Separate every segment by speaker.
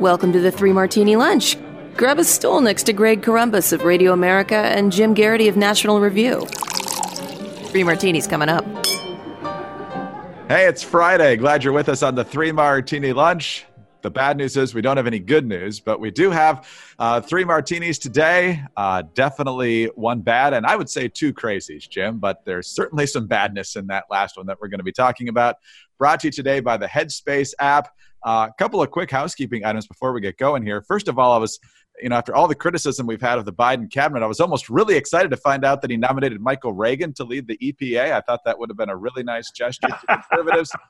Speaker 1: Welcome to the Three Martini Lunch. Grab a stool next to Greg Corombos of Radio America and Jim Geraghty of National Review. Three Martinis coming up.
Speaker 2: Hey, it's Friday. Glad you're with us on the Three Martini Lunch. The bad news is we don't have any good news, but we do have uh, three martinis today. Uh, definitely one bad, and I would say two crazies, Jim, but there's certainly some badness in that last one that we're going to be talking about. Brought to you today by the Headspace app. A uh, couple of quick housekeeping items before we get going here. First of all, I was you know, after all the criticism we've had of the Biden cabinet, I was almost really excited to find out that he nominated Michael Reagan to lead the EPA. I thought that would have been a really nice gesture to conservatives.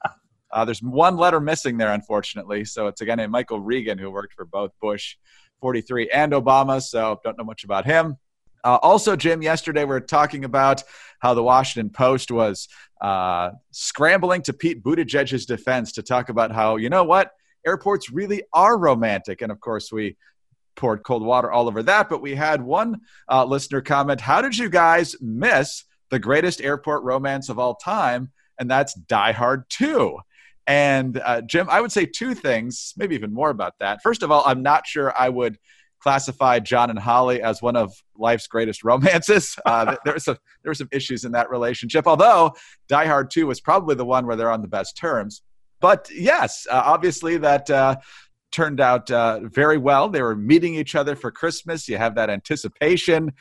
Speaker 2: Uh, there's one letter missing there, unfortunately. So it's again a guy named Michael Regan who worked for both Bush 43 and Obama. So don't know much about him. Uh, also, Jim, yesterday we were talking about how the Washington Post was uh, scrambling to Pete Buttigieg's defense to talk about how, you know what, airports really are romantic. And of course, we poured cold water all over that. But we had one uh, listener comment How did you guys miss the greatest airport romance of all time? And that's Die Hard 2. And uh, Jim, I would say two things, maybe even more about that. First of all, I'm not sure I would classify John and Holly as one of life's greatest romances. Uh, there, was some, there were some issues in that relationship, although Die Hard 2 was probably the one where they're on the best terms. But yes, uh, obviously that uh, turned out uh, very well. They were meeting each other for Christmas. You have that anticipation.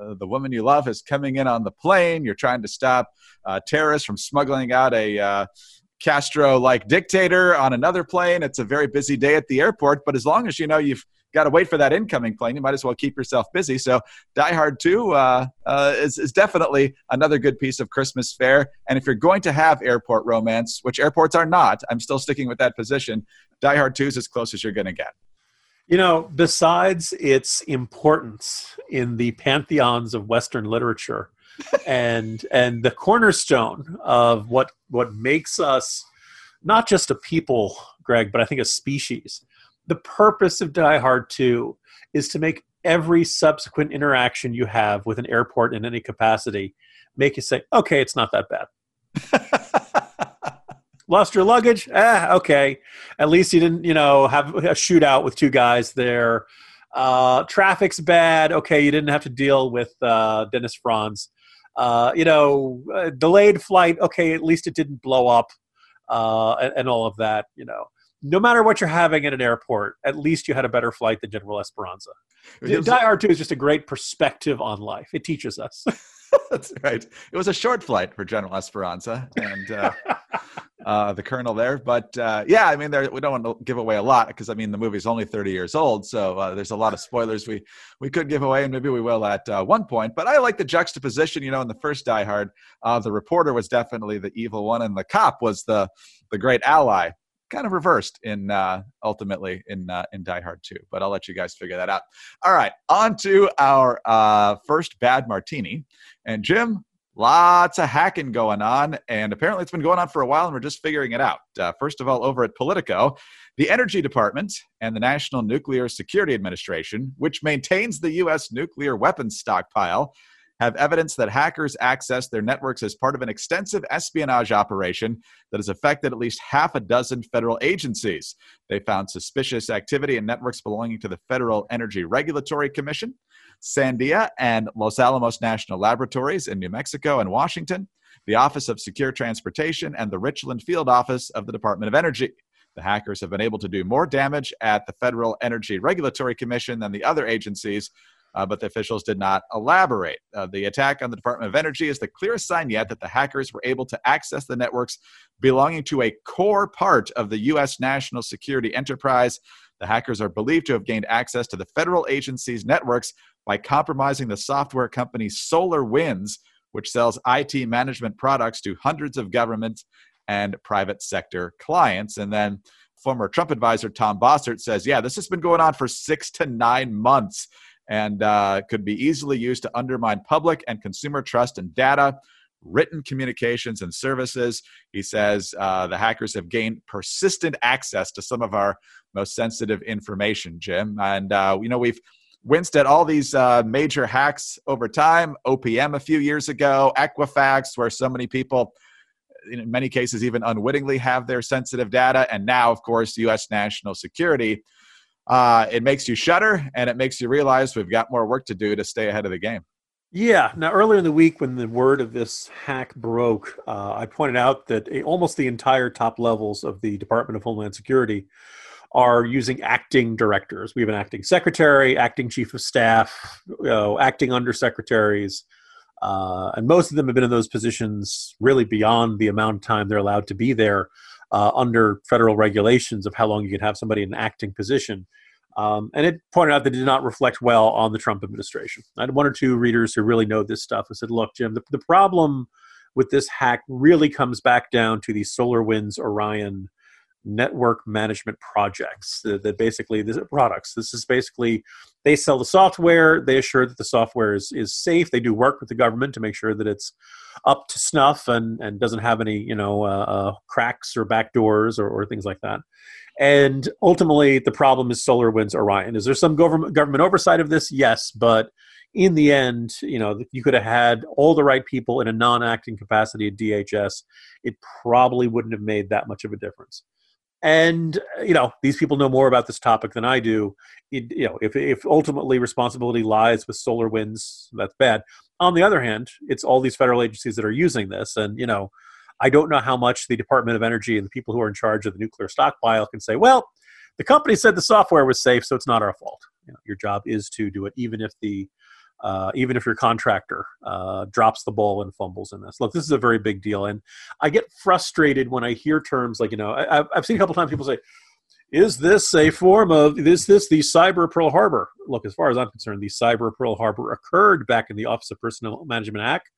Speaker 2: Uh, the woman you love is coming in on the plane. You're trying to stop uh, terrorists from smuggling out a uh, Castro like dictator on another plane. It's a very busy day at the airport, but as long as you know you've got to wait for that incoming plane, you might as well keep yourself busy. So, Die Hard 2 uh, uh, is, is definitely another good piece of Christmas fare. And if you're going to have airport romance, which airports are not, I'm still sticking with that position, Die Hard 2 is as close as you're going to get.
Speaker 3: You know, besides its importance in the pantheons of Western literature, and and the cornerstone of what what makes us not just a people, Greg, but I think a species. The purpose of Die Hard 2 is to make every subsequent interaction you have with an airport in any capacity make you say, okay, it's not that bad. Lost your luggage? Ah, okay. At least you didn't, you know, have a shootout with two guys there. Uh, traffic's bad. Okay, you didn't have to deal with uh, Dennis Franz uh, you know, uh, delayed flight. Okay, at least it didn't blow up, uh, and, and, all of that. You know, no matter what you're having at an airport, at least you had a better flight than General Esperanza. Die Hard Two is just a great perspective on life. It teaches us.
Speaker 2: That's right. It was a short flight for General Esperanza and uh, uh, the colonel there. But uh, yeah, I mean, there, we don't want to give away a lot because I mean the movie's only 30 years old, so uh, there's a lot of spoilers we we could give away, and maybe we will at uh, one point. But I like the juxtaposition. You know, in the first Die Hard, uh, the reporter was definitely the evil one, and the cop was the the great ally kind of reversed in uh, ultimately in uh, in Die Hard 2. But I'll let you guys figure that out. All right, on to our uh, first bad martini. And Jim, lots of hacking going on, and apparently it's been going on for a while, and we're just figuring it out. Uh, first of all, over at Politico, the Energy Department and the National Nuclear Security Administration, which maintains the U.S. nuclear weapons stockpile have evidence that hackers accessed their networks as part of an extensive espionage operation that has affected at least half a dozen federal agencies. They found suspicious activity in networks belonging to the Federal Energy Regulatory Commission, Sandia and Los Alamos National Laboratories in New Mexico and Washington, the Office of Secure Transportation, and the Richland Field Office of the Department of Energy. The hackers have been able to do more damage at the Federal Energy Regulatory Commission than the other agencies uh, but the officials did not elaborate. Uh, the attack on the Department of Energy is the clearest sign yet that the hackers were able to access the networks belonging to a core part of the U.S. national security enterprise. The hackers are believed to have gained access to the federal agency's networks by compromising the software company SolarWinds, which sells IT management products to hundreds of government and private sector clients. And then former Trump advisor Tom Bossert says, yeah, this has been going on for six to nine months and uh, could be easily used to undermine public and consumer trust in data, written communications, and services. He says uh, the hackers have gained persistent access to some of our most sensitive information, Jim. And, uh, you know, we've winced at all these uh, major hacks over time OPM a few years ago, Equifax, where so many people in many cases even unwittingly have their sensitive data and now of course us national security uh, it makes you shudder and it makes you realize we've got more work to do to stay ahead of the game.
Speaker 3: Yeah. Now, earlier in the week, when the word of this hack broke, uh, I pointed out that almost the entire top levels of the Department of Homeland Security are using acting directors. We have an acting secretary, acting chief of staff, you know, acting undersecretaries, uh, and most of them have been in those positions really beyond the amount of time they're allowed to be there uh, under federal regulations of how long you can have somebody in an acting position. Um, and it pointed out that it did not reflect well on the Trump administration. I had one or two readers who really know this stuff. I said, look, Jim, the, the problem with this hack really comes back down to the SolarWinds Orion network management projects that, basically these are products. This is basically they sell the software they assure that the software is, is safe they do work with the government to make sure that it's up to snuff and, and doesn't have any you know uh, uh, cracks or backdoors or, or things like that. And ultimately the problem is SolarWinds Orion. Is there some government government oversight of this? Yes but in the end, you know, you could have had all the right people in a non-acting capacity at DHS. It probably wouldn't have made that much of a difference and uh, you know these people know more about this topic than i do. It, you know if, if ultimately responsibility lies with SolarWinds that's bad. On the other hand it's all these federal agencies that are using this. And you know i don't know how much the department of energy and the people who are in charge of the nuclear stockpile can say well the company said the software was safe so it's not our fault. You know, your job is to do it even if the uh, even if your contractor uh, drops the ball and fumbles in this. Look, this is a very big deal, and I get frustrated when I hear terms like you know I, have seen a couple times people say, "Is this a form of is this the cyber Pearl Harbor?" Look, as far as I'm concerned, the cyber Pearl Harbor occurred back in the Office of Personnel Management Act.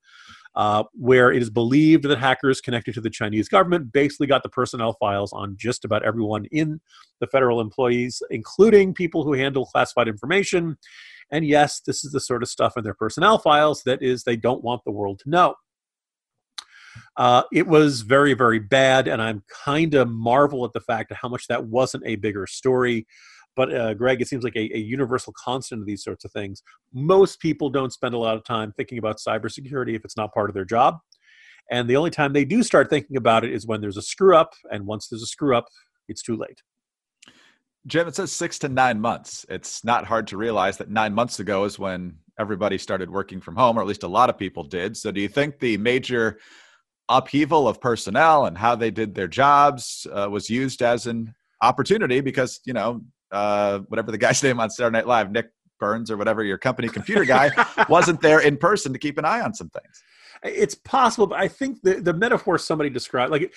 Speaker 3: Uh, where it is believed that hackers connected to the Chinese government basically got the personnel files on just about everyone in the federal employees, including people who handle classified information and yes, this is the sort of stuff in their personnel files that is they don't want the world to know. Uh, it was very, very bad, and I'm kind of marvel at the fact of how much that wasn't a bigger story. But uh, Greg, it seems like a, a, universal constant of these sorts of things. Most people don't spend a lot of time thinking about cybersecurity if it's not part of their job. And the only time they do start thinking about it is when there's a screw up. And once there's a screw up, it's too late.
Speaker 2: Jim, it says six to nine months. It's not hard to realize that nine months ago is when everybody started working from home, or at least a lot of people did. So, do you think the major upheaval of personnel and how they did their jobs uh, was used as an opportunity? Because, you know, uh, whatever the guy's name on Saturday Night Live, Nick Burns or whatever your company computer guy, wasn't there in person to keep an eye on some things.
Speaker 3: It's possible, but I think the, the metaphor somebody described, like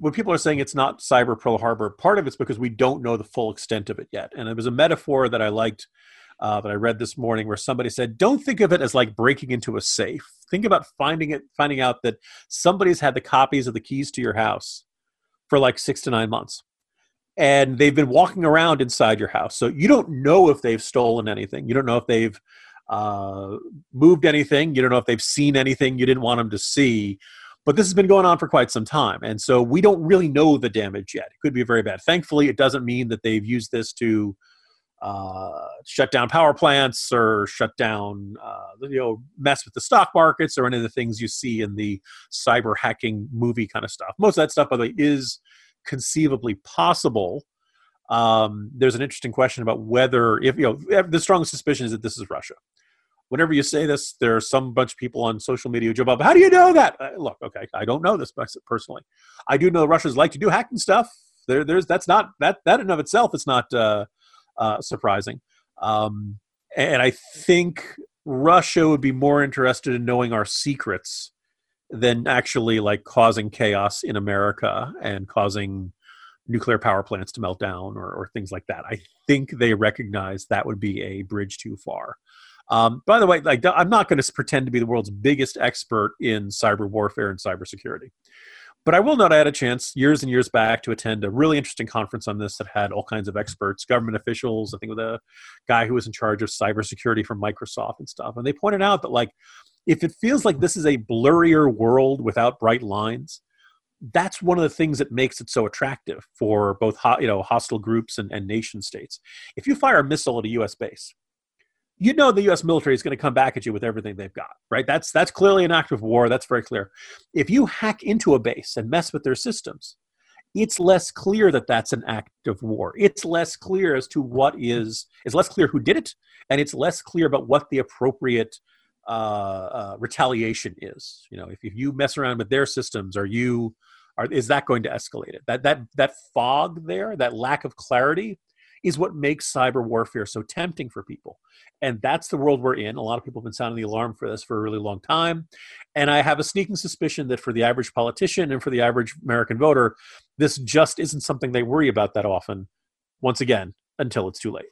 Speaker 3: when people are saying it's not cyber Pearl Harbor, part of it's because we don't know the full extent of it yet. And it was a metaphor that I liked uh, that I read this morning where somebody said, "Don't think of it as like breaking into a safe. Think about finding it, finding out that somebody's had the copies of the keys to your house for like six to nine months." And they've been walking around inside your house. So you don't know if they've stolen anything. You don't know if they've uh, moved anything. You don't know if they've seen anything you didn't want them to see. But this has been going on for quite some time. And so we don't really know the damage yet. It could be very bad. Thankfully, it doesn't mean that they've used this to uh, shut down power plants or shut down, uh, you know, mess with the stock markets or any of the things you see in the cyber hacking movie kind of stuff. Most of that stuff, by the way, is conceivably possible. Um, there's an interesting question about whether, if you know, the strongest suspicion is that this is Russia whenever you say this, there are some bunch of people on social media who jump up. How do you know that? Uh, look, okay, I don't know this personally. I do know Russians like to do hacking stuff. There, there's that's not that that in of itself is not uh, uh, surprising. Um, and I think Russia would be more interested in knowing our secrets than actually like causing chaos in America and causing nuclear power plants to melt down or, or things like that. I think they recognize that would be a bridge too far. Um, by the way, like I'm not going to pretend to be the world's biggest expert in cyber warfare and cybersecurity. But I will note I had a chance years and years back to attend a really interesting conference on this that had all kinds of experts, government officials, I think with a guy who was in charge of cybersecurity from Microsoft and stuff. And they pointed out that like if it feels like this is a blurrier world without bright lines, that's one of the things that makes it so attractive for both you know hostile groups and, and nation states. If you fire a missile at a U.S. base, you know the U.S. military is going to come back at you with everything they've got, right? That's that's clearly an act of war. That's very clear. If you hack into a base and mess with their systems, it's less clear that that's an act of war. It's less clear as to what is, it's less clear who did it, and it's less clear about what the appropriate uh, uh, retaliation is. You know, if, if you mess around with their systems, are you, are, is that going to escalate it? That, that, that fog there, that lack of clarity, is what makes cyber warfare so tempting for people. And that's the world we're in. A lot of people have been sounding the alarm for this for a really long time. And I have a sneaking suspicion that for the average politician and for the average American voter, this just isn't something they worry about that often, once again, until it's too late.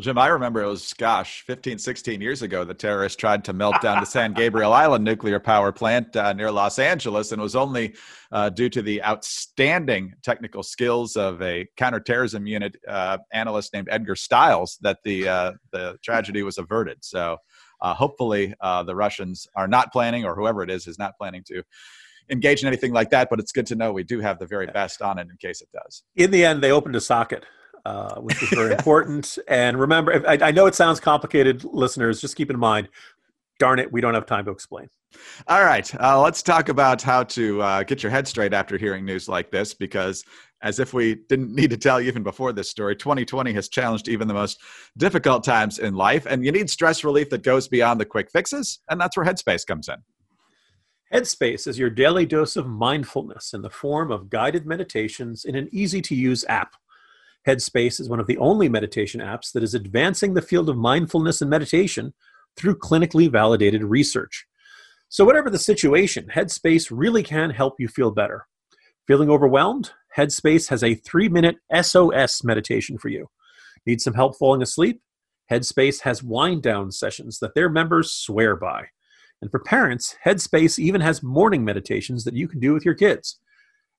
Speaker 2: Well, Jim, I remember it was, gosh, 15, 16 years ago, the terrorists tried to melt down the San Gabriel Island nuclear power plant uh, near Los Angeles, and it was only uh, due to the outstanding technical skills of a counterterrorism unit uh, analyst named Edgar Stiles that the, uh, the tragedy was averted. So uh, hopefully uh, the Russians are not planning, or whoever it is, is not planning to engage in anything like that, but it's good to know we do have the very best on it in case it does.
Speaker 3: In the end, they opened a socket uh, which is very important. And remember, I, I know it sounds complicated, listeners. Just keep in mind, darn it, we don't have time to explain.
Speaker 2: All right, uh, let's talk about how to uh, get your head straight after hearing news like this, because as if we didn't need to tell you even before this story, 2020 has challenged even the most difficult times in life, and you need stress relief that goes beyond the quick fixes, and that's where Headspace comes in.
Speaker 3: Headspace is your daily dose of mindfulness in the form of guided meditations in an easy to use app. Headspace is one of the only meditation apps that is advancing the field of mindfulness and meditation through clinically validated research. So, whatever the situation, Headspace really can help you feel better. Feeling overwhelmed? Headspace has a three minute SOS meditation for you. Need some help falling asleep? Headspace has wind down sessions that their members swear by. And for parents, Headspace even has morning meditations that you can do with your kids.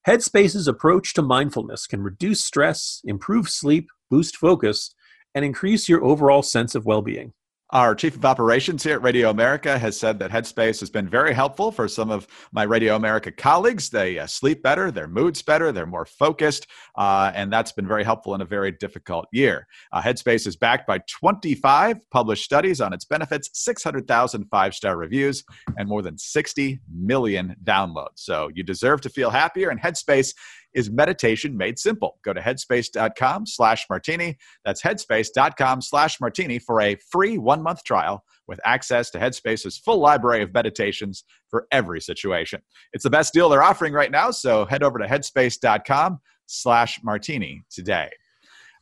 Speaker 3: Headspace's approach to mindfulness can reduce stress, improve sleep, boost focus, and increase your overall sense of well being.
Speaker 2: Our chief of operations here at Radio America has said that Headspace has been very helpful for some of my Radio America colleagues. They uh, sleep better, their mood's better, they're more focused, uh, and that's been very helpful in a very difficult year. Uh, Headspace is backed by 25 published studies on its benefits, 600,000 five star reviews, and more than 60 million downloads. So you deserve to feel happier, and Headspace is meditation made simple. Go to headspace.com slash martini. That's headspace.com slash martini for a free one month trial with access to Headspace's full library of meditations for every situation. It's the best deal they're offering right now, so head over to headspace.com slash martini today.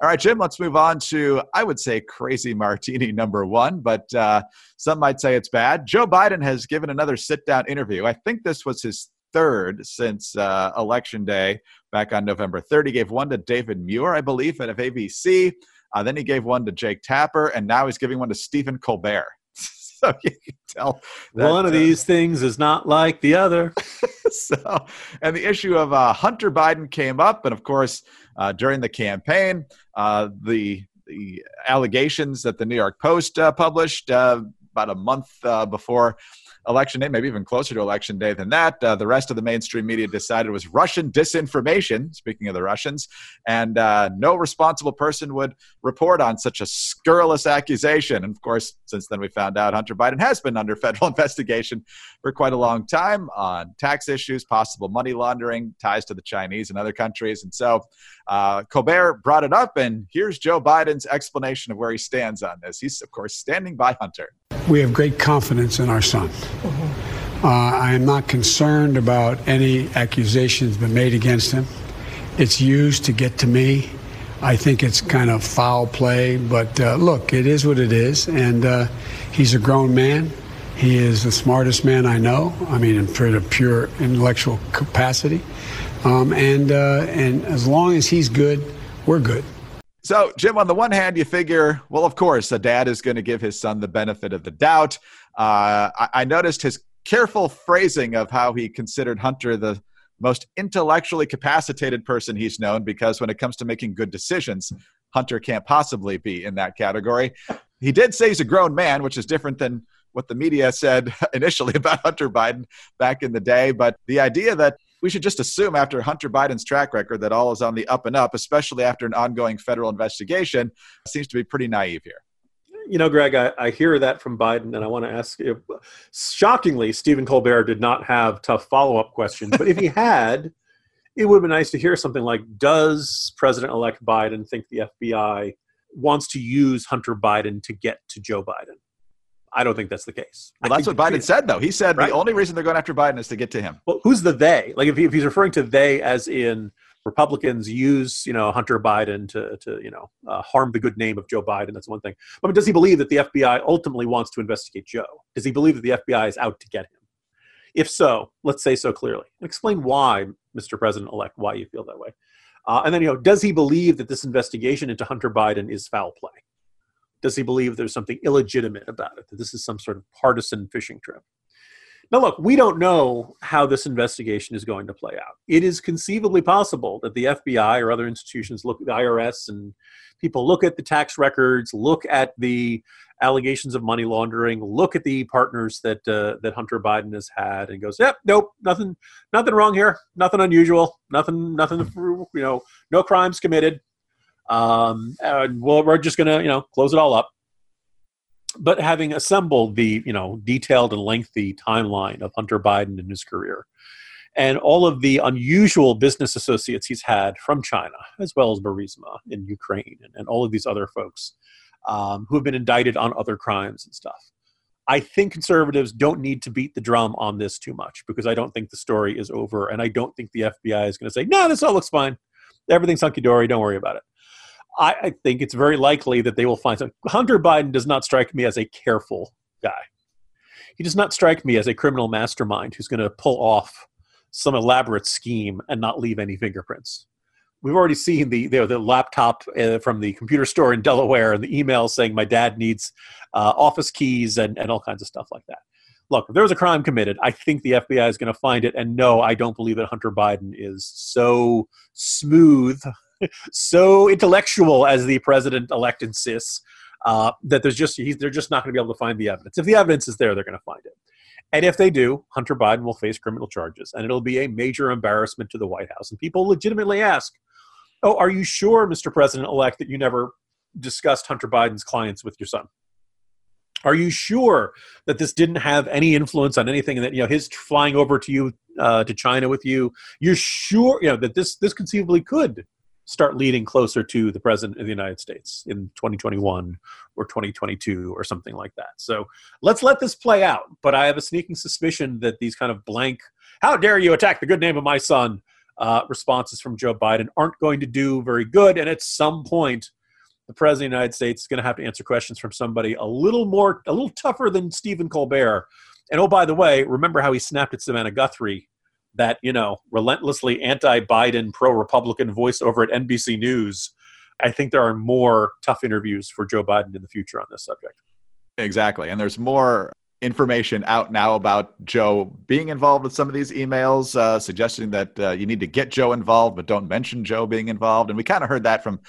Speaker 2: All right, Jim, let's move on to, I would say, crazy martini number one, but uh, some might say it's bad. Joe Biden has given another sit down interview. I think this was his third since uh, election day back on November 3rd. He gave one to David Muir, I believe, at ABC. Uh, then he gave one to Jake Tapper, and now he's giving one to Stephen Colbert. so you can tell
Speaker 3: that, one of uh, these things is not like the other.
Speaker 2: so, and the issue of uh, Hunter Biden came up, and of course, uh, during the campaign, uh, the the allegations that the New York Post uh, published about a month before election day, maybe even closer to election day than that. Uh, the rest of the mainstream media decided it was Russian disinformation, speaking of the Russians, and uh, no responsible person would report on such a scurrilous accusation. And of course, since then we found out Hunter Biden has been under federal investigation for quite a long time on tax issues, possible money laundering, ties to the Chinese and other countries. And so uh, Colbert brought it up, and here's Joe Biden's explanation of where he stands on this. He's, of course, standing by Hunter.
Speaker 4: We have great confidence in our son. Uh, I am not concerned about any accusations been made against him. It's used to get to me. I think it's kind of foul play, but uh, look, it is what it is, and uh, he's a grown man. He is the smartest man I know. I mean, in pretty pure intellectual capacity, um, and uh, and as long as he's good, we're good.
Speaker 2: So, Jim, on the one hand, you figure, well, of course, a dad is going to give his son the benefit of the doubt. Uh, I, I noticed his careful phrasing of how he considered Hunter the most intellectually capacitated person he's known because when it comes to making good decisions, Hunter can't possibly be in that category. He did say he's a grown man, which is different than what the media said initially about Hunter Biden back in the day. But the idea that we should just assume after Hunter Biden's track record that all is on the up and up, especially after an ongoing federal investigation, seems to be pretty naive here.
Speaker 3: You know, Greg, I, I hear that from Biden, and I want to ask you. Shockingly, Stephen Colbert did not have tough follow up questions, but if he had, it would be nice to hear something like Does President elect Biden think the FBI wants to use Hunter Biden to get to Joe Biden? I don't think that's the case.
Speaker 2: Well, that's what Biden said, though. He said right? the only reason they're going after Biden is to get to him.
Speaker 3: Well, who's the they? Like, if, he, if he's referring to they as in Republicans use, you know, Hunter Biden to, to you know, uh, harm the good name of Joe Biden, that's one thing. But does he believe that the FBI ultimately wants to investigate Joe? Does he believe that the FBI is out to get him? If so, let's say so clearly. Explain why, Mr. President elect, why you feel that way. Uh, and then, you know, does he believe that this investigation into Hunter Biden is foul play? Does he believe there's something illegitimate about it, that this is some sort of partisan fishing trip? Now, look, we don't know how this investigation is going to play out. It is conceivably possible that the FBI or other institutions look at the IRS and people look at the tax records, look at the allegations of money laundering, look at the partners that uh, that Hunter Biden has had, and goes, "Yep, nope, nothing, nothing wrong here, nothing unusual, nothing, nothing, you know, no crimes committed. Um, and we're just gonna, you know, close it all up." But having assembled the, you know, detailed and lengthy timeline of Hunter Biden and his career, and all of the unusual business associates he's had from China, as well as Burisma in Ukraine, and, and all of these other folks um, who have been indicted on other crimes and stuff. I think conservatives don't need to beat the drum on this too much because I don't think the story is over, and I don't think the FBI is going to say, "No, this all looks fine, everything's hunky dory, don't worry about it." I, I think it's very likely that they will find something. Hunter Biden does not strike me as a careful guy. He does not strike me as a criminal mastermind who's going to pull off some elaborate scheme and not leave any fingerprints we've already seen the the, the laptop uh, from the computer store in Delaware and the email saying my dad needs uh, office keys and, and all kinds of stuff like that. Look, if there was a crime committed, I think the FBI is going to find it. And no, I don't believe that Hunter Biden is so smooth, so intellectual as the president elect insists. Uh, that there's just they're just not going to be able to find the evidence. If the evidence is there, they're going to find it. And if they do, Hunter Biden will face criminal charges, and it'll be a major embarrassment to the White House. And people legitimately ask, Oh, are you sure, Mr. President elect, that you never discussed Hunter Biden's clients with your son? Are you sure that this didn't have any influence on anything and that you know his flying over to you uh, to China with you? You're sure you know that this this conceivably could start leading closer to the president of the United States in 2021 or 2022 or something like that. So let's let this play out. But I have a sneaking suspicion that these kind of blank, how dare you attack the good name of my son, uh, responses from Joe Biden aren't going to do very good. And at some point, the president of the United States is going to have to answer questions from somebody a little more, a little tougher than Stephen Colbert. And oh, by the way, remember how he snapped at Savannah Guthrie, that you know relentlessly anti-Biden, pro-Republican voice over at NBC News. I think there are more tough interviews for Joe Biden in the future on this subject.
Speaker 2: Exactly, and there's more information out now about Joe being involved with some of these emails, uh, suggesting that uh, you need to get Joe involved, but don't mention Joe being involved. And we kind of heard that from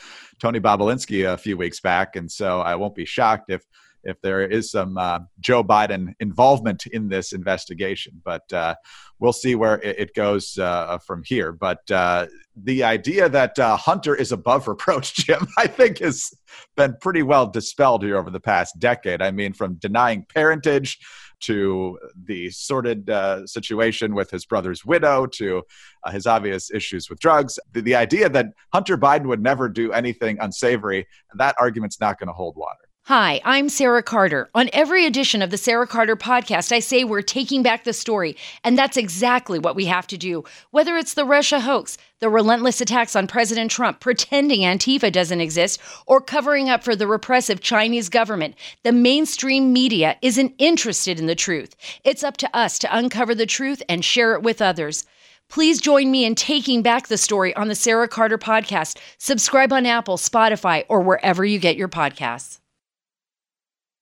Speaker 2: Tony Bobulinski a few weeks back, and so I won't be shocked if if there is some uh, Joe Biden involvement in this investigation. But uh, we'll see where it, goes uh, from here. But uh, the idea that uh, Hunter is above reproach, Jim, I think has been pretty well dispelled here over the past decade. I mean, from denying parentage to the sordid uh, situation with his brother's widow to uh, his obvious issues with drugs. The, the idea that Hunter Biden would never do anything unsavory, that argument's not going to hold water.
Speaker 5: Hi, I'm Sarah Carter. On every edition of the Sarah Carter podcast, I say we're taking back the story, and that's exactly what we have to do. Whether it's the Russia hoax, the relentless attacks on President Trump, pretending Antifa doesn't exist, or covering up for the repressive Chinese government, the mainstream media isn't interested in the truth. It's up to us to uncover the truth and share it with others. Please join me in taking back the story on the Sarah Carter podcast. Subscribe on Apple, Spotify, or wherever you get your podcasts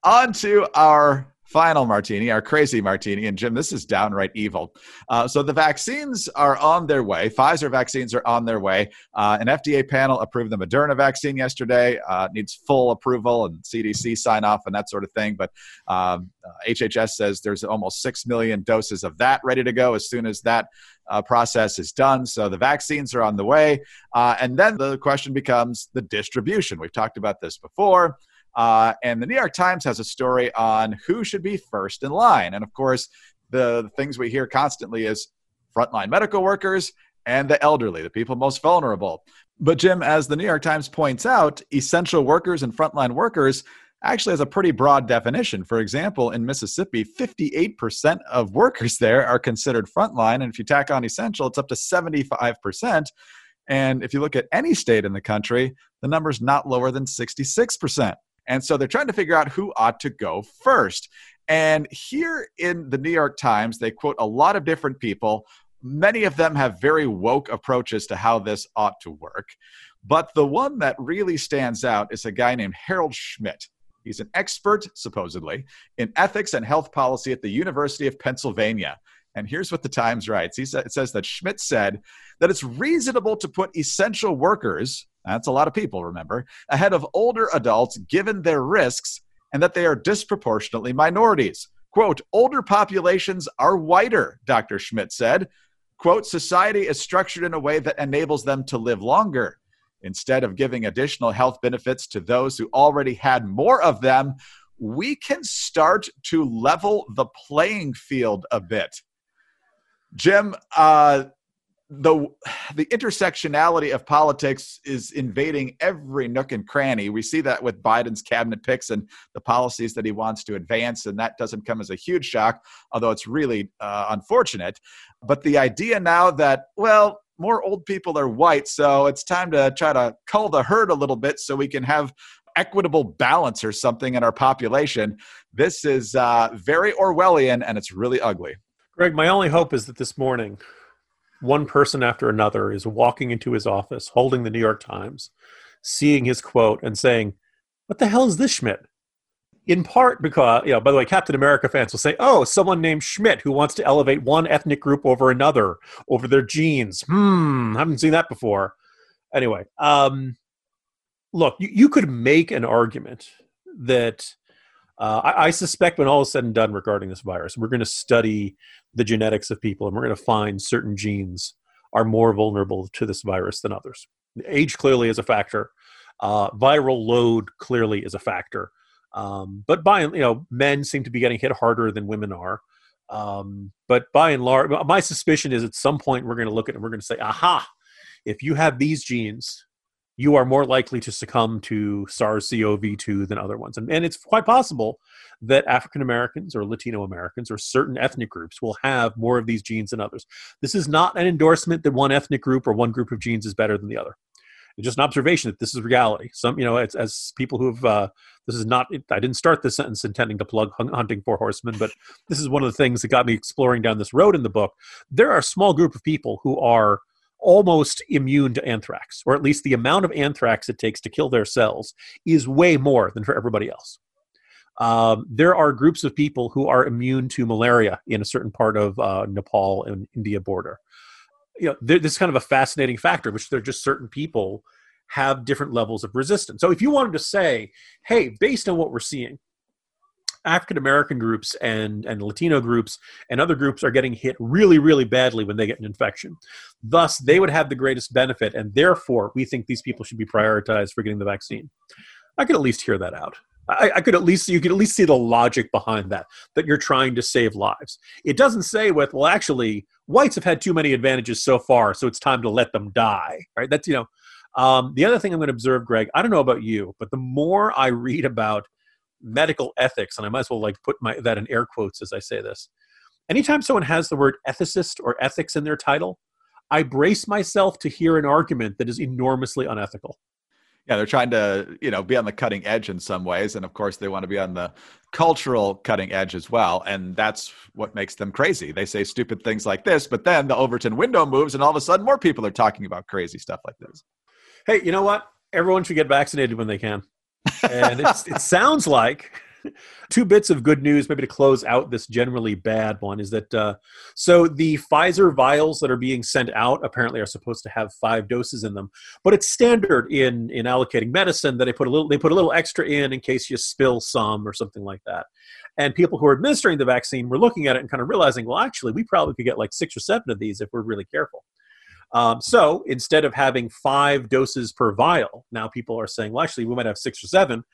Speaker 2: on to our final martini, our crazy martini. And Jim, this is downright evil. Uh, so the vaccines are on their way. Pfizer vaccines are on their way. Uh, an FDA panel approved the Moderna vaccine yesterday. Uh, needs full approval and CDC sign off and that sort of thing. But um, HHS says there's almost 6 million doses of that ready to go as soon as that uh, process is done. So the vaccines are on the way. Uh, and then the question becomes the distribution. We've talked about this before. Uh, and the New York Times has a story on who should be first in line. And of course, the, the things we hear constantly is frontline medical workers and the elderly, the people most vulnerable. But, Jim, as the New York Times points out, essential workers and frontline workers actually has a pretty broad definition. For example, in Mississippi, 58% of workers there are considered frontline. And if you tack on essential, it's up to 75%. And if you look at any state in the country, the number's not lower than 66%. And so they're trying to figure out who ought to go first. And here in the New York Times, they quote a lot of different people. Many of them have very woke approaches to how this ought to work. But the one that really stands out is a guy named Harald Schmidt. He's an expert, supposedly, in ethics and health policy at the University of Pennsylvania. And here's what the Times writes he sa- it says that Schmidt said that it's reasonable to put essential workers, that's a lot of people, remember, ahead of older adults given their risks and that they are disproportionately minorities. Quote, older populations are whiter, Dr. Schmidt said. Quote, society is structured in a way that enables them to live longer. Instead of giving additional health benefits to those who already had more of them, we can start to level the playing field a bit. Jim, uh, the the intersectionality of politics is invading every nook and cranny. We see that with Biden's cabinet picks and the policies that he wants to advance, and that doesn't come as a huge shock, although it's really uh, unfortunate. But the idea now that well, more old people are white, so it's time to try to cull the herd a little bit so we can have equitable balance or something in our population. This is uh, very Orwellian, and it's really ugly.
Speaker 3: Greg, my only hope is that this morning, one person after another is walking into his office, holding the New York Times, seeing his quote, and saying, What the hell is this Schmidt? In part because, you know, by the way, Captain America fans will say, Oh, someone named Schmidt who wants to elevate one ethnic group over another, over their genes. Hmm, haven't seen that before. Anyway, um, look, you, you could make an argument that uh, I, I, suspect when all is said and done regarding this virus, we're going to study the genetics of people and we're going to find certain genes are more vulnerable to this virus than others. Age clearly is a factor. Uh, viral load clearly is a factor. Um, but by you know, men seem to be getting hit harder than women are. Um, but by and large, my suspicion is at some point we're going to look at it and we're going to say, aha, if you have these genes, you are more likely to succumb to SARS-CoV-2 than other ones. And, and it's quite possible that African Americans or Latino Americans or certain ethnic groups will have more of these genes than others. This is not an endorsement that one ethnic group or one group of genes is better than the other. It's just an observation that this is reality. Some, you know, as people who have, uh, this is not, I didn't start this sentence intending to plug Hunting for Horsemen, but this is one of the things that got me exploring down this road in the book. There are a small group of people who are almost immune to anthrax, or at least the amount of anthrax it takes to kill their cells is way more than for everybody else. Um, there are groups of people who are immune to malaria in a certain part of uh, Nepal and India border. You know, this is kind of a fascinating factor, which there are just certain people have different levels of resistance. So if you wanted to say, hey, based on what we're seeing, African American groups and, and Latino groups and other groups are getting hit really, really badly when they get an infection. Thus, they would have the greatest benefit, and therefore, we think these people should be prioritized for getting the vaccine. I could at least hear that out. I, I, could at least you could at least see the logic behind that that you're trying to save lives. It doesn't say with well, actually, whites have had too many advantages so far, so it's time to let them die. Right? That's you know. Um, the other thing I'm going to observe, Greg, I don't know about you, but the more I read about medical ethics, and I might as well like put my that in air quotes as I say this. Anytime someone has the word ethicist or ethics in their title, I brace myself to hear an argument that is enormously unethical.
Speaker 2: Yeah, they're trying to, you know, be on the cutting edge in some ways, and of course, they want to be on the cultural cutting edge as well, and that's what makes them crazy. They say stupid things like this, but then the Overton window moves, and all of a sudden, more people are talking about crazy stuff like this.
Speaker 3: Hey, you know what? Everyone should get vaccinated when they can and it sounds like two bits of good news, maybe to close out this generally bad one, is that uh, so the Pfizer vials that are being sent out apparently are supposed to have five doses in them, but it's standard in in allocating medicine that they put a little they put a little extra in in case you spill some or something like that. And people who are administering the vaccine were looking at it and kind of realizing, well, actually, we probably could get like six or seven of these if we're really careful. Um, so instead of having five doses per vial, now people are saying, well, actually, we might have six or seven.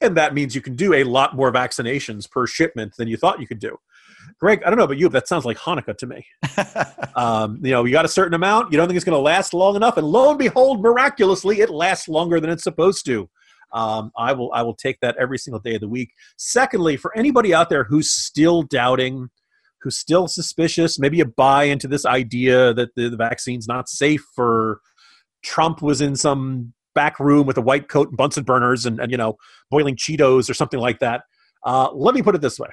Speaker 3: And that means you can do a lot more vaccinations per shipment than you thought you could do. Greg, I don't know about you, but that sounds like Hanukkah to me. um, you know, you got a certain amount, you don't think it's going to last long enough, and lo and behold, miraculously, it lasts longer than it's supposed to. Um, I will I will take that every single day of the week. Secondly, for anybody out there who's still doubting, who's still suspicious, maybe you buy into this idea that the, the vaccine's not safe, or Trump was in some back room with a white coat and Bunsen burners and, and you know boiling Cheetos or something like that. Uh, let me put it this way: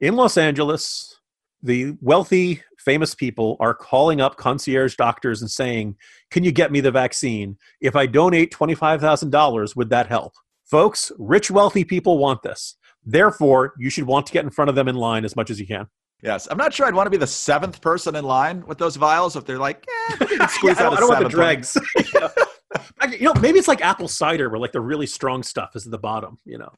Speaker 3: in Los Angeles, the wealthy, famous people are calling up concierge doctors and saying, Can you get me the vaccine? If I donate $25,000, would that help? Folks, rich, wealthy people want this. Therefore, you should want to get in front of them in line as much as you can.
Speaker 2: Yes, I'm not sure I'd want to be the seventh person in line with those vials if they're like, eh, squeeze
Speaker 3: yeah,
Speaker 2: out
Speaker 3: I don't, I don't want the dregs. you know, maybe it's like apple cider, where like the really strong stuff is at the bottom. You know.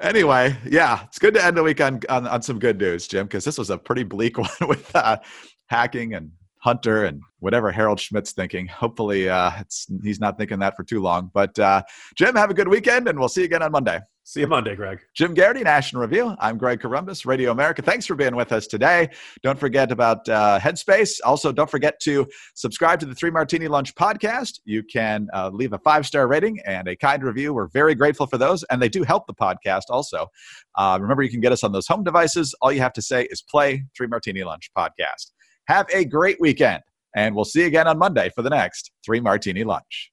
Speaker 2: Anyway, yeah, it's good to end the week on on, on some good news, Jim, because this was a pretty bleak one with uh, hacking and Hunter and whatever Harald Schmidt's thinking. Hopefully, uh, it's he's not thinking that for too long. But uh, Jim, have a good weekend, and we'll see you again on Monday.
Speaker 3: See you Monday, Greg.
Speaker 2: Jim Geraghty, National Review. I'm Greg Corombos, Radio America. Thanks for being with us today. Don't forget about uh, Headspace. Also, don't forget to subscribe to the Three Martini Lunch podcast. You can uh, leave a five star rating and a kind review. We're very grateful for those, and they do help the podcast also. Uh, remember, you can get us on those home devices. All you have to say is play Three Martini Lunch podcast. Have a great weekend, and we'll see you again on Monday for the next Three Martini Lunch.